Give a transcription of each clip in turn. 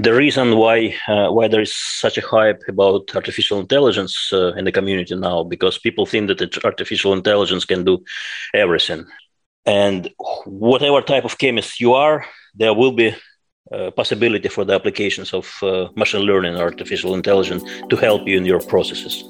the reason why uh, why there is such a hype about artificial intelligence uh, in the community now because people think that artificial intelligence can do everything. And whatever type of chemist you are there will be a possibility for the applications of uh, machine learning or artificial intelligence to help you in your processes.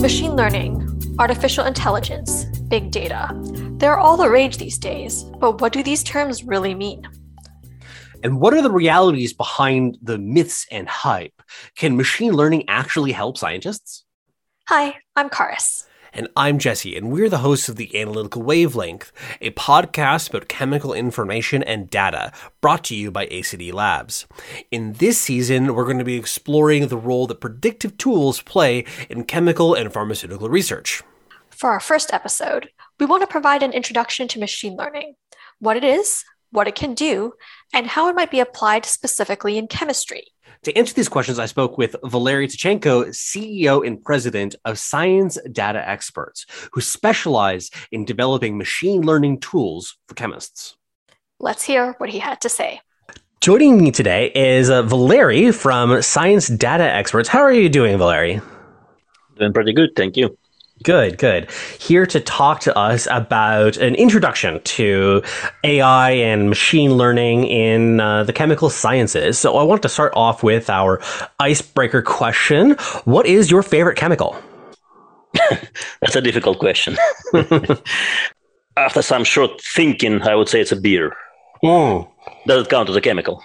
Machine learning, artificial intelligence, big data. They're all the rage these days, but what do these terms really mean? And what are the realities behind the myths and hype? Can machine learning actually help scientists? Hi, I'm Charis. And I'm Jesse, and we're the hosts of The Analytical Wavelength, a podcast about chemical information and data brought to you by ACD Labs. In this season, we're going to be exploring the role that predictive tools play in chemical and pharmaceutical research. For our first episode, we want to provide an introduction to machine learning what it is, what it can do, and how it might be applied specifically in chemistry. To answer these questions, I spoke with Valery Tkachenko, CEO and president of Science Data Experts, who specialize in developing machine learning tools for chemists. Let's hear what he had to say. Joining me today is uh, Valery from Science Data Experts. How are you doing, Valery? Doing pretty good, thank you. Good, good. Here to talk to us about an introduction to AI and machine learning in uh, the chemical sciences. So I want to start off with our icebreaker question. What is your favorite chemical? That's a difficult question. After some short thinking, I would say it's a beer. Mm. Does it count as a chemical?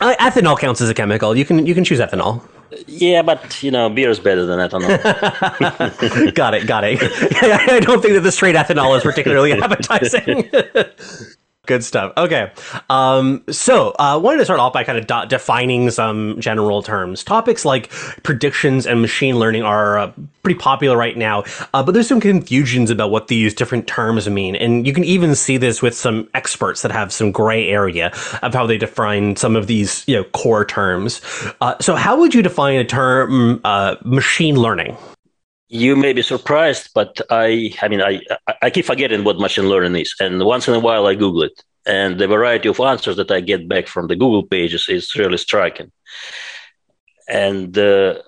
Uh, ethanol counts as a chemical. You can you can choose ethanol. Yeah, but you know, beer is better than ethanol. got it, got it. I don't think that the straight ethanol is particularly appetizing. Good stuff. Okay. Um, so uh, I uh, wanted to start off by kind of do- defining some general terms. Topics like predictions and machine learning are uh, pretty popular right now, uh, but there's some confusions about what these different terms mean. And you can even see this with some experts that have some gray area of how they define some of these you know, core terms. Uh, so, how would you define a term uh, machine learning? You may be surprised, but I, I mean, I, I keep forgetting what machine learning is, and once in a while I Google it, and the variety of answers that I get back from the Google pages is really striking. And uh,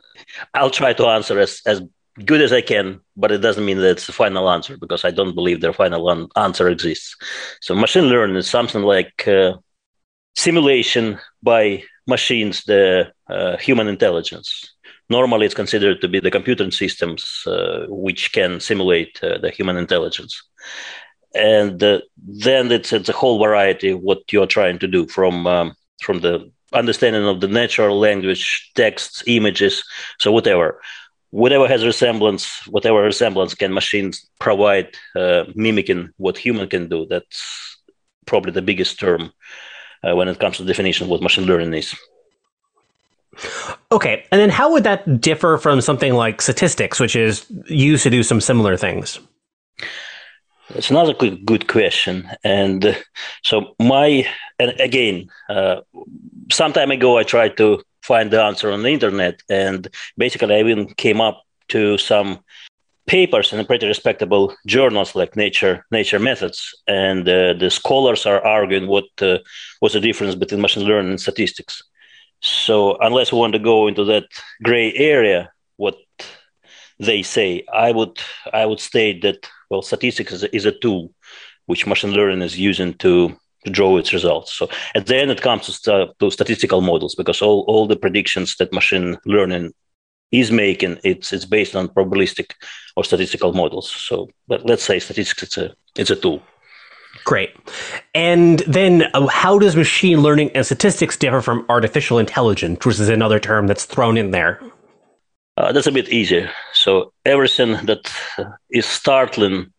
I'll try to answer as as good as I can, but it doesn't mean that it's the final answer because I don't believe their final answer exists. So machine learning is something like uh, simulation by machines the uh, human intelligence normally it's considered to be the computing systems uh, which can simulate uh, the human intelligence. And uh, then it's, it's a whole variety of what you're trying to do from um, from the understanding of the natural language texts images so whatever. Whatever has resemblance whatever resemblance can machines provide uh, mimicking what human can do that's probably the biggest term uh, when it comes to definition of what machine learning is Okay, and then how would that differ from something like statistics, which is used to do some similar things? It's another good, good question. And uh, so, my, and again, uh, some time ago, I tried to find the answer on the internet. And basically, I even came up to some papers in pretty respectable journals like Nature, Nature Methods. And uh, the scholars are arguing what uh, what's the difference between machine learning and statistics. So unless we want to go into that gray area, what they say, I would I would state that well, statistics is, is a tool which machine learning is using to to draw its results. So at the end, it comes to, st- to statistical models because all, all the predictions that machine learning is making it's it's based on probabilistic or statistical models. So, but let's say statistics it's a it's a tool. Great. And then uh, how does machine learning and statistics differ from artificial intelligence, which is another term that's thrown in there? Uh, that's a bit easier. So everything that is startling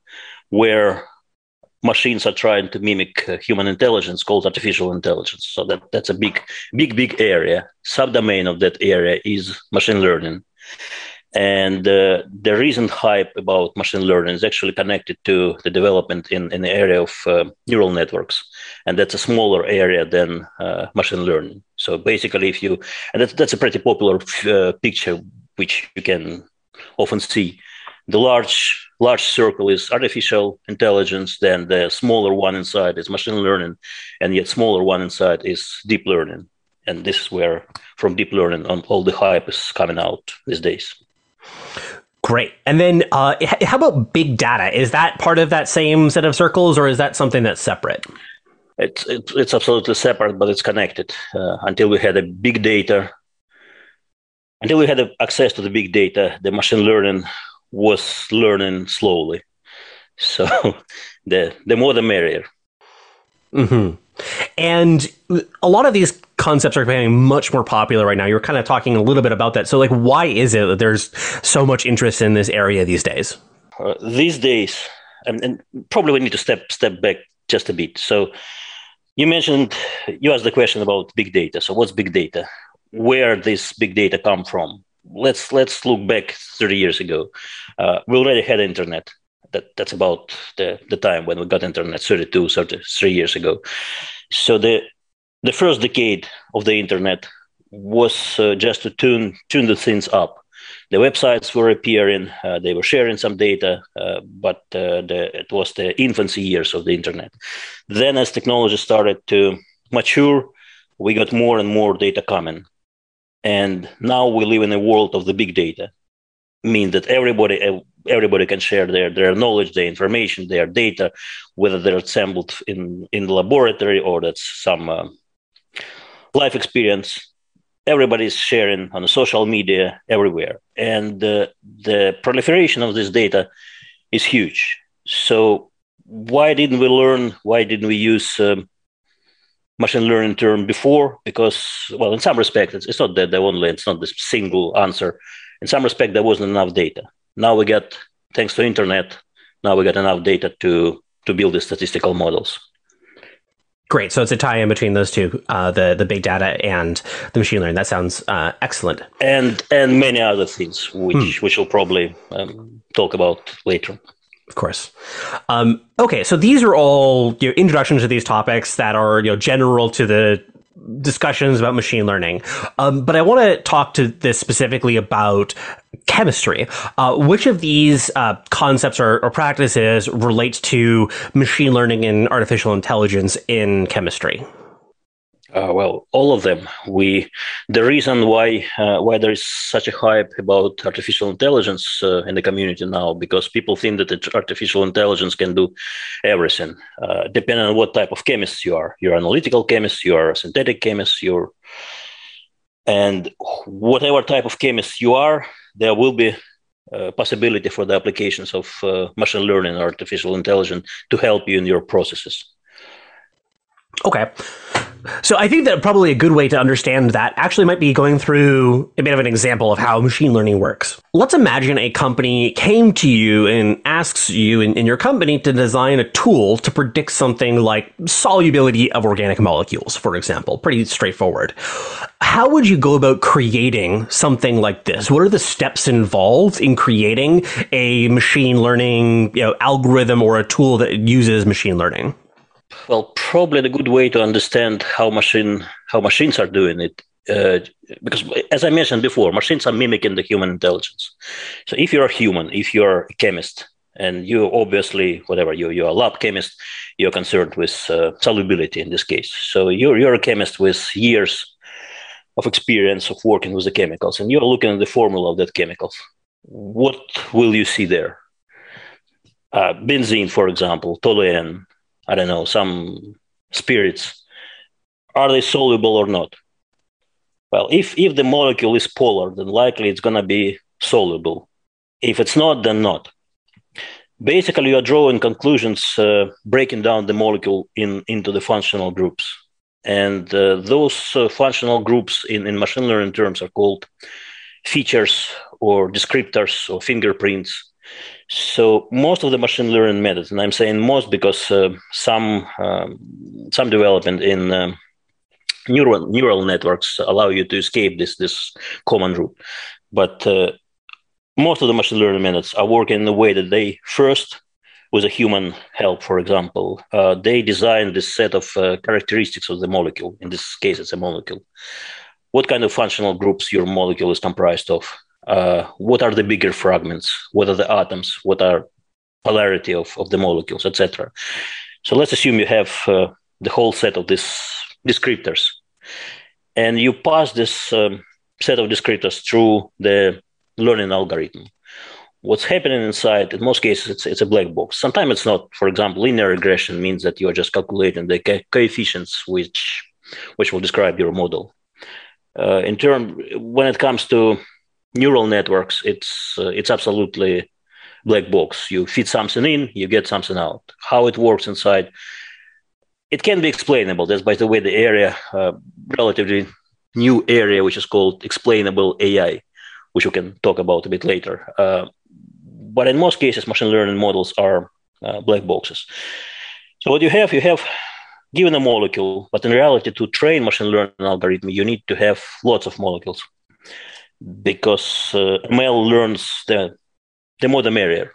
where machines are trying to mimic uh, human intelligence called artificial intelligence. So that, that's a big, big, big area. Subdomain of that area is machine learning. And uh, the recent hype about machine learning is actually connected to the development in, in the area of uh, neural networks. And that's a smaller area than uh, machine learning. So basically, if you, and that's, that's a pretty popular uh, picture, which you can often see. The large large circle is artificial intelligence, then the smaller one inside is machine learning, and yet smaller one inside is deep learning. And this is where from deep learning on all the hype is coming out these days. Great. And then uh, how about big data? Is that part of that same set of circles or is that something that's separate? It's, it's, it's absolutely separate, but it's connected. Uh, until we had a big data, until we had access to the big data, the machine learning was learning slowly. So the the more the merrier. Mm-hmm. And a lot of these concepts are becoming much more popular right now. You're kind of talking a little bit about that. So, like, why is it that there's so much interest in this area these days? Uh, these days, and, and, probably we need to step step back just a bit. So, you mentioned you asked the question about big data. So, what's big data? Where this big data come from? Let's let's look back 30 years ago. Uh, we already had internet that that's about the, the time when we got internet 32 33 years ago. So the the first decade of the internet was uh, just to tune tune the things up. The websites were appearing uh, they were sharing some data uh, but uh, the, it was the infancy years of the internet. Then as technology started to mature we got more and more data coming. And now we live in a world of the big data mean that everybody everybody can share their, their knowledge, their information, their data, whether they're assembled in, in the laboratory or that's some uh, life experience. Everybody's sharing on social media everywhere. And uh, the proliferation of this data is huge. So why didn't we learn? Why didn't we use um, machine learning term before? Because, well, in some respects, it's, it's not that the only, it's not the single answer. In some respect, there wasn't enough data now we get thanks to internet now we get enough data to to build the statistical models Great. So it's a tie-in between those two, uh, the the big data and the machine learning. That sounds uh, excellent. And and many other things, which hmm. which we'll probably um, talk about later. Of course. Um, okay, so these are all you know, introductions to these topics that are you know general to the discussions about machine learning. Um, but I want to talk to this specifically about chemistry. Uh, which of these uh, concepts or, or, practices relates to machine learning and artificial intelligence in chemistry? Uh, well, all of them. We the reason why uh, why there is such a hype about artificial intelligence uh, in the community now because people think that artificial intelligence can do everything, uh, depending on what type of chemist you are. You're analytical chemist, you are a synthetic chemist, you're and whatever type of chemist you are, there will be a possibility for the applications of uh, machine learning artificial intelligence to help you in your processes. Okay. So I think that probably a good way to understand that actually might be going through a bit of an example of how machine learning works. Let's imagine a company came to you and asks you in, in your company to design a tool to predict something like solubility of organic molecules, for example. Pretty straightforward. How would you go about creating something like this? What are the steps involved in creating a machine learning you know, algorithm or a tool that uses machine learning? Well, probably the good way to understand how machine how machines are doing it, uh, because as I mentioned before, machines are mimicking the human intelligence. So if you're a human, if you're a chemist, and you obviously whatever you you're a lab chemist, you're concerned with uh, solubility in this case. So you're you're a chemist with years of experience of working with the chemicals, and you're looking at the formula of that chemicals What will you see there? Uh, benzene, for example, toluene, I don't know, some spirits, are they soluble or not? Well, if, if the molecule is polar, then likely it's going to be soluble. If it's not, then not. Basically, you are drawing conclusions, uh, breaking down the molecule in, into the functional groups. And uh, those uh, functional groups in, in machine learning terms are called features or descriptors or fingerprints so most of the machine learning methods, and I'm saying most because uh, some um, some development in uh, neural neural networks allow you to escape this this common rule, but uh, most of the machine learning methods are working in a way that they first with a human help, for example, uh, they design this set of uh, characteristics of the molecule. In this case, it's a molecule. What kind of functional groups your molecule is comprised of? Uh, what are the bigger fragments what are the atoms what are polarity of, of the molecules, etc. So let's assume you have uh, the whole set of these descriptors, and you pass this um, set of descriptors through the learning algorithm. What's happening inside, in most cases, it's, it's a black box. Sometimes it's not. For example, linear regression means that you are just calculating the co- coefficients which, which will describe your model. Uh, in term, when it comes to neural networks, it's uh, it's absolutely black box. You feed something in, you get something out. How it works inside, it can be explainable. That's by the way the area, uh, relatively new area, which is called explainable AI, which we can talk about a bit later. Uh, but in most cases, machine learning models are uh, black boxes. So what you have, you have given a molecule, but in reality, to train machine learning algorithm, you need to have lots of molecules because uh, ML learns the the more the merrier.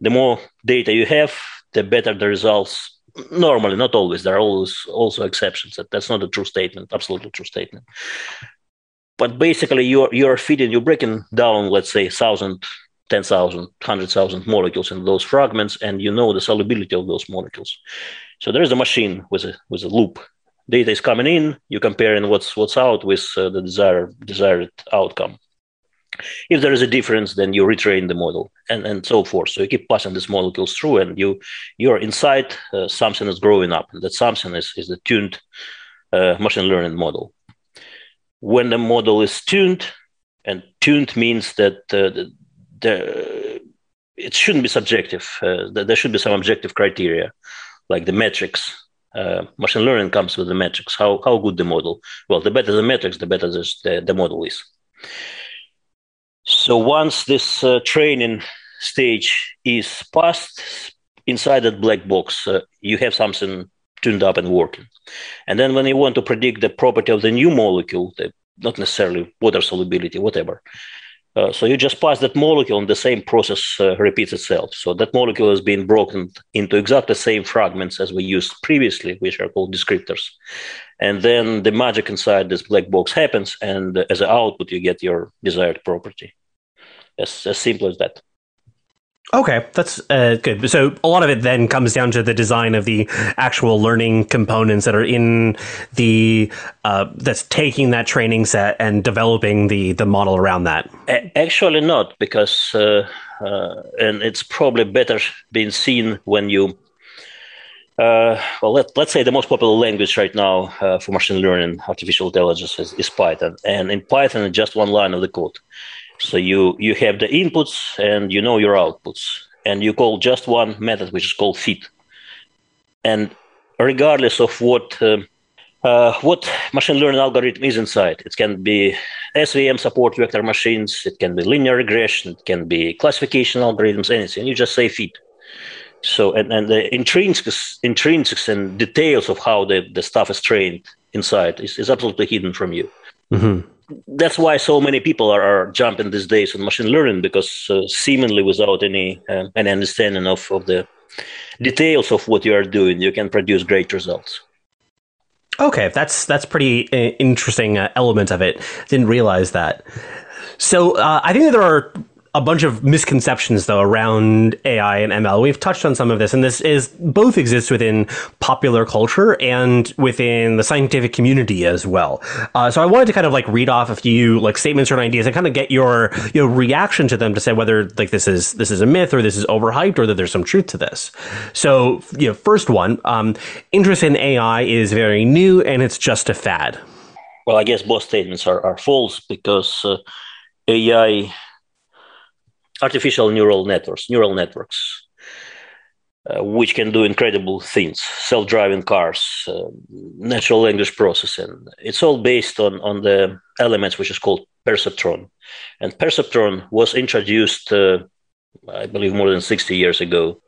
The more data you have, the better the results. Normally, not always. There are always also exceptions. That that's not a true statement. Absolutely true statement. But basically, you're you're feeding, you're breaking down, let's say, thousand, ten thousand, hundred thousand molecules in those fragments, and you know the solubility of those molecules. So there is a machine with a with a loop. Data is coming in. You're comparing what's what's out with uh, the desired desired outcome if there is a difference, then you retrain the model and, and so forth. So you keep passing these molecules through, and you you're inside uh, something is growing up, that something is is the tuned uh, machine learning model. When the model is tuned, and tuned means that uh, the, the, it shouldn't be subjective. Uh, there should be some objective criteria, like the metrics. Uh, machine learning comes with the metrics. How how good the model? Well, the better the metrics, the better the, the model is. So once this uh, training stage is passed inside that black box, uh, you have something tuned up and working. And then when you want to predict the property of the new molecule, the, not necessarily water solubility, whatever. Uh, so you just pass that molecule and the same process uh, repeats itself. So that molecule has been broken into exactly the same fragments as we used previously, which are called descriptors. And then the magic inside this black box happens, and as an output, you get your desired property. As, as simple as that. Okay, that's uh, good. So a lot of it then comes down to the design of the actual learning components that are in the uh, that's taking that training set and developing the the model around that. Actually, not because, uh, uh, and it's probably better being seen when you. Uh, well, let, let's say the most popular language right now uh, for machine learning, artificial intelligence is, is Python. And in Python, just one line of the code so you you have the inputs and you know your outputs, and you call just one method, which is called feed. And regardless of what uh, uh, what machine learning algorithm is inside, it can be SVM support vector machines, it can be linear regression, it can be classification algorithms, anything. You just say feed. So and, and the intrinsics intrinsics and details of how the, the stuff is trained inside is, is absolutely hidden from you. Mm-hmm that's why so many people are, are, jumping these days on machine learning because uh, seemingly without any uh, any understanding of, of the details of what you are doing you can produce great results. Okay that's that's pretty uh, interesting uh, element of it. Didn't realize that. So uh, i think that there are a bunch of misconceptions though around AI and ML. We've touched on some of this, and this is both exists within popular culture and within the scientific community as well. Uh, so I wanted to kind of like read off a few like statements or ideas and kind of get your you know reaction to them to say whether like this is this is a myth or this is overhyped or that there's some truth to this. So you know, first one, um, interest in AI is very new and it's just a fad. Well, I guess both statements are, are false because uh, AI artificial neural networks, neural networks, uh, which can do incredible things, self-driving cars, uh, natural language processing. It's all based on on the elements which is called perceptron, and perceptron was introduced, uh, I believe, more than sixty years ago.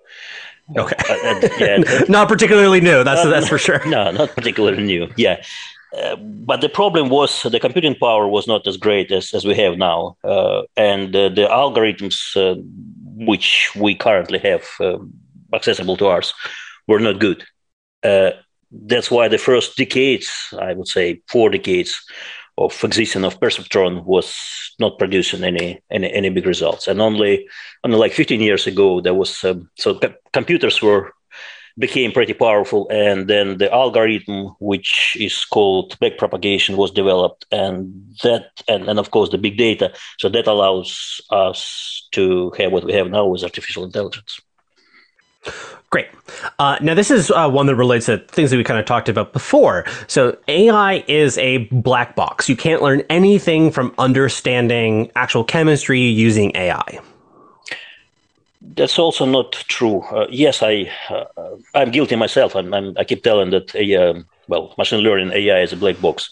Okay, uh, yeah, not particularly new. That's that's for sure. No, not particularly new. Yeah, uh, but the problem was the computing power was not as great as, as we have now. Uh, and uh, the algorithms uh, which we currently have uh, accessible to us were not good. that's why the first decades, I would say four decades, of existence of perceptron was not producing any, any any big results. And only only like 15 years ago, there was um, so computers were became pretty powerful, and then the algorithm, which is called backpropagation, was developed, and that and, and of course the big data. So that allows us to have what we have now with artificial intelligence. Great. Uh, now, this is uh, one that relates to things that we kind of talked about before. So, AI is a black box. You can't learn anything from understanding actual chemistry using AI. That's also not true. Uh, yes, I uh, I'm guilty myself. I'm, I'm, i keep telling that a um, well, machine learning AI is a black box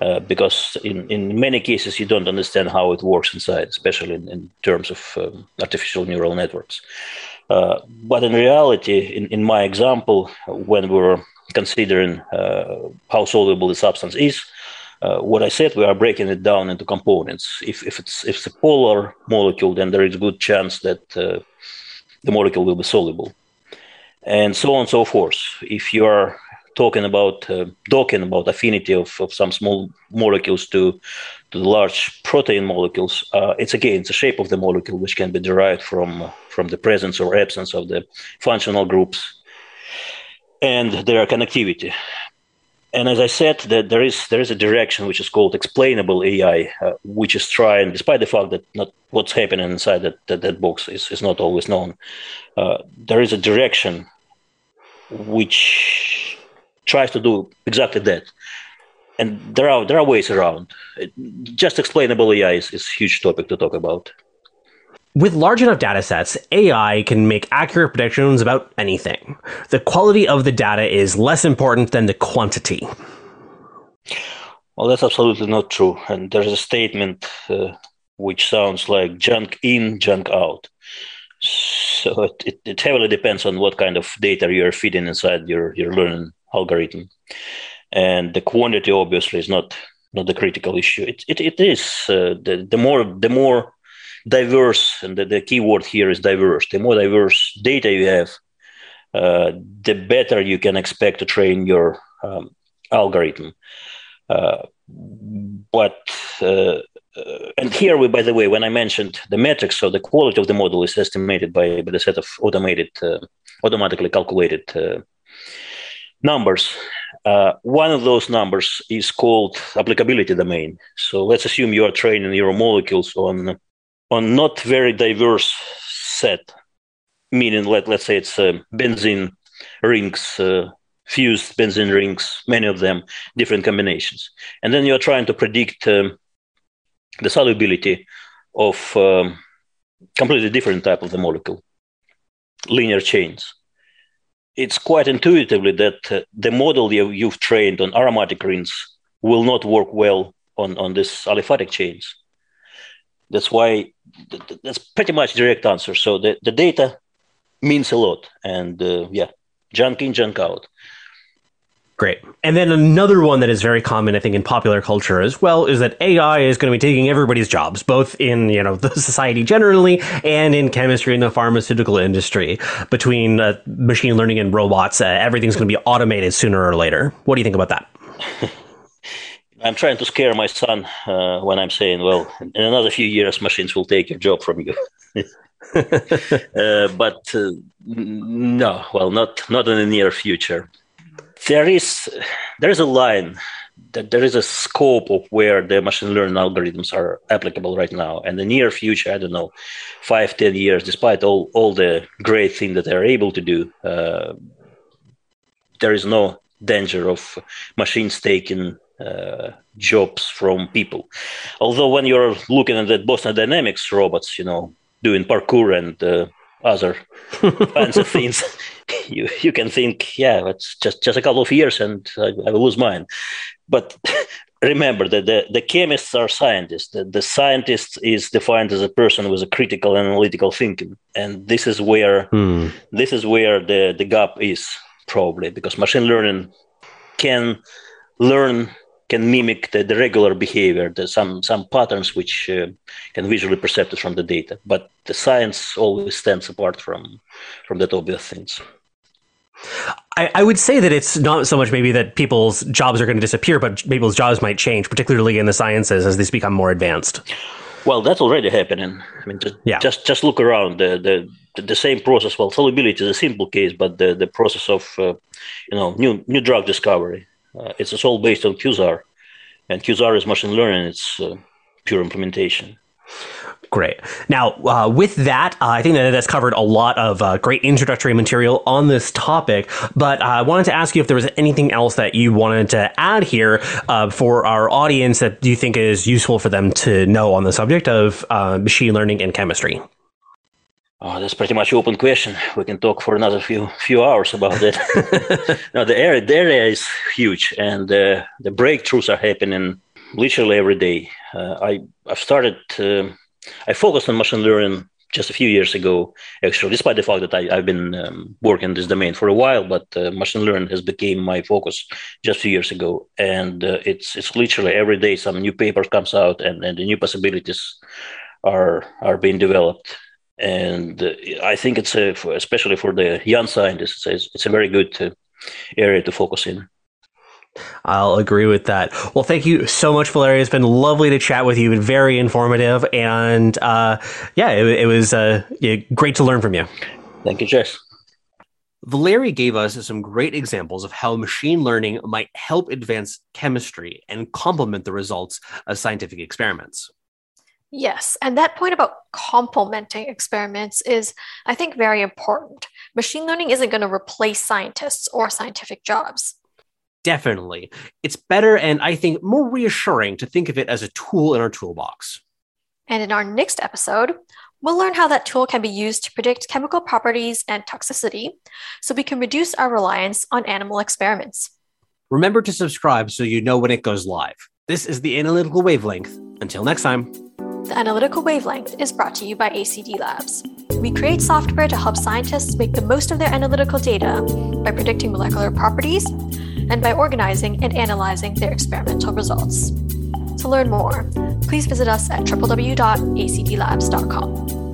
uh, because in, in many cases you don't understand how it works inside, especially in, in terms of um, artificial neural networks. Uh, but in reality, in, in my example, when we were considering uh, how soluble the substance is, uh, what I said, we are breaking it down into components. If, if, it's, if it's a polar molecule, then there is a good chance that uh, the molecule will be soluble. And so on and so forth. If you are talking about uh, talking about affinity of, of some small molecules to to the large protein molecules, uh, it's again the shape of the molecule which can be derived from from the presence or absence of the functional groups and their connectivity. And as I said, that there is there is a direction which is called explainable AI, uh, which is trying, despite the fact that not what's happening inside that that, that box is, is not always known. Uh, there is a direction which tries to do exactly that. And there are there are ways around. Just explainable AI is, is a huge topic to talk about. With large enough data sets, AI can make accurate predictions about anything. The quality of the data is less important than the quantity. Well, that's absolutely not true. And there's a statement uh, which sounds like junk in, junk out. So it, it, it, heavily depends on what kind of data you're feeding inside your, your learning algorithm. And the quantity obviously is not not the critical issue. It it, it is uh, the the more the more diverse, and the, the key word here is diverse. The more diverse data you have, uh, the better you can expect to train your um, algorithm. Uh, but uh, and here we, by the way, when I mentioned the metrics, so the quality of the model is estimated by, by the set of automated, uh, automatically calculated uh, numbers. Uh, one of those numbers is called applicability domain. So let's assume you are training your molecules on on not very diverse set, meaning let let's say it's uh, benzene rings, uh, fused benzene rings, many of them, different combinations, and then you are trying to predict um, the solubility of um, completely different type of the molecule, linear chains it's quite intuitively that uh, the model you, you've trained on aromatic rings will not work well on, on this aliphatic chains. That's why th- that's pretty much direct answer. So the, the data means a lot. And uh, yeah, junk in, junk out. Great. And then another one that is very common, I think, in popular culture as well, is that AI is going to be taking everybody's jobs, both in you know the society generally and in chemistry and the pharmaceutical industry. Between uh, machine learning and robots, uh, everything's going to be automated sooner or later. What do you think about that? I'm trying to scare my son uh, when I'm saying, well, in another few years, machines will take your job from you. uh, but uh, no, well, not not in the near future there is there is a line that there is a scope of where the machine learning algorithms are applicable right now and the near future i don't know five ten years despite all all the great thing that they're able to do uh, there is no danger of machines taking uh, jobs from people although when you're looking at the boston dynamics robots you know doing parkour and uh, other fancy things you you can think, yeah, it's just just a couple of years and I, I will lose mine. But remember that the, the chemists are scientists. The, the scientist is defined as a person with a critical analytical thinking, and this is where hmm. this is where the the gap is probably because machine learning can learn can mimic the, the regular behavior, the, some some patterns which uh, can visually perceived from the data. But the science always stands apart from from that obvious things. I, I, would say that it's not so much maybe that people's jobs are going to disappear, but people's jobs might change, particularly in the sciences as these become more advanced. Well, that's already happening. I mean, just yeah. just, just look around. The, the the same process. Well, solubility is a simple case, but the, the process of uh, you know new new drug discovery, it's, it's all based on QSAR, and QSAR is machine learning. It's uh, pure implementation. Great. Now, uh, with that, uh, I think that that's covered a lot of uh, great introductory material on this topic. But I wanted to ask you if there was anything else that you wanted to add here uh, for our audience that you think is useful for them to know on the subject of uh, machine learning and chemistry. Oh, that's pretty much open question. We can talk for another few few hours about it. now the area the area is huge, and uh, the breakthroughs are happening literally every day. I I've started um, I focused on machine learning just a few years ago, actually, despite the fact that I, have been um, working in this domain for a while, but uh, machine learning has become my focus just a few years ago. And uh, it's it's literally every day some new paper comes out and, and the new possibilities are are being developed. And uh, I think it's a, especially for the young scientists, it's, it's a very good uh, area to focus in. I'll agree with that. Well, thank you so much, Valery. It's been lovely to chat with you. Very informative, and uh, yeah, it, it was uh, yeah, great to learn from you. Thank you, Jess. Valery gave us some great examples of how machine learning might help advance chemistry and complement the results of scientific experiments. Yes, and that point about complementing experiments is, I think, very important. Machine learning isn't going to replace scientists or scientific jobs. Definitely. It's better and I think more reassuring to think of it as a tool in our toolbox. And in our next episode, we'll learn how that tool can be used to predict chemical properties and toxicity so we can reduce our reliance on animal experiments. Remember to subscribe so you know when it goes live. This is the Analytical Wavelength. Until next time. The Analytical Wavelength is brought to you by ACD Labs. We create software to help scientists make the most of their analytical data by predicting molecular properties and by organizing and analyzing their experimental results. To learn more, please visit us at www.acdlabs.com.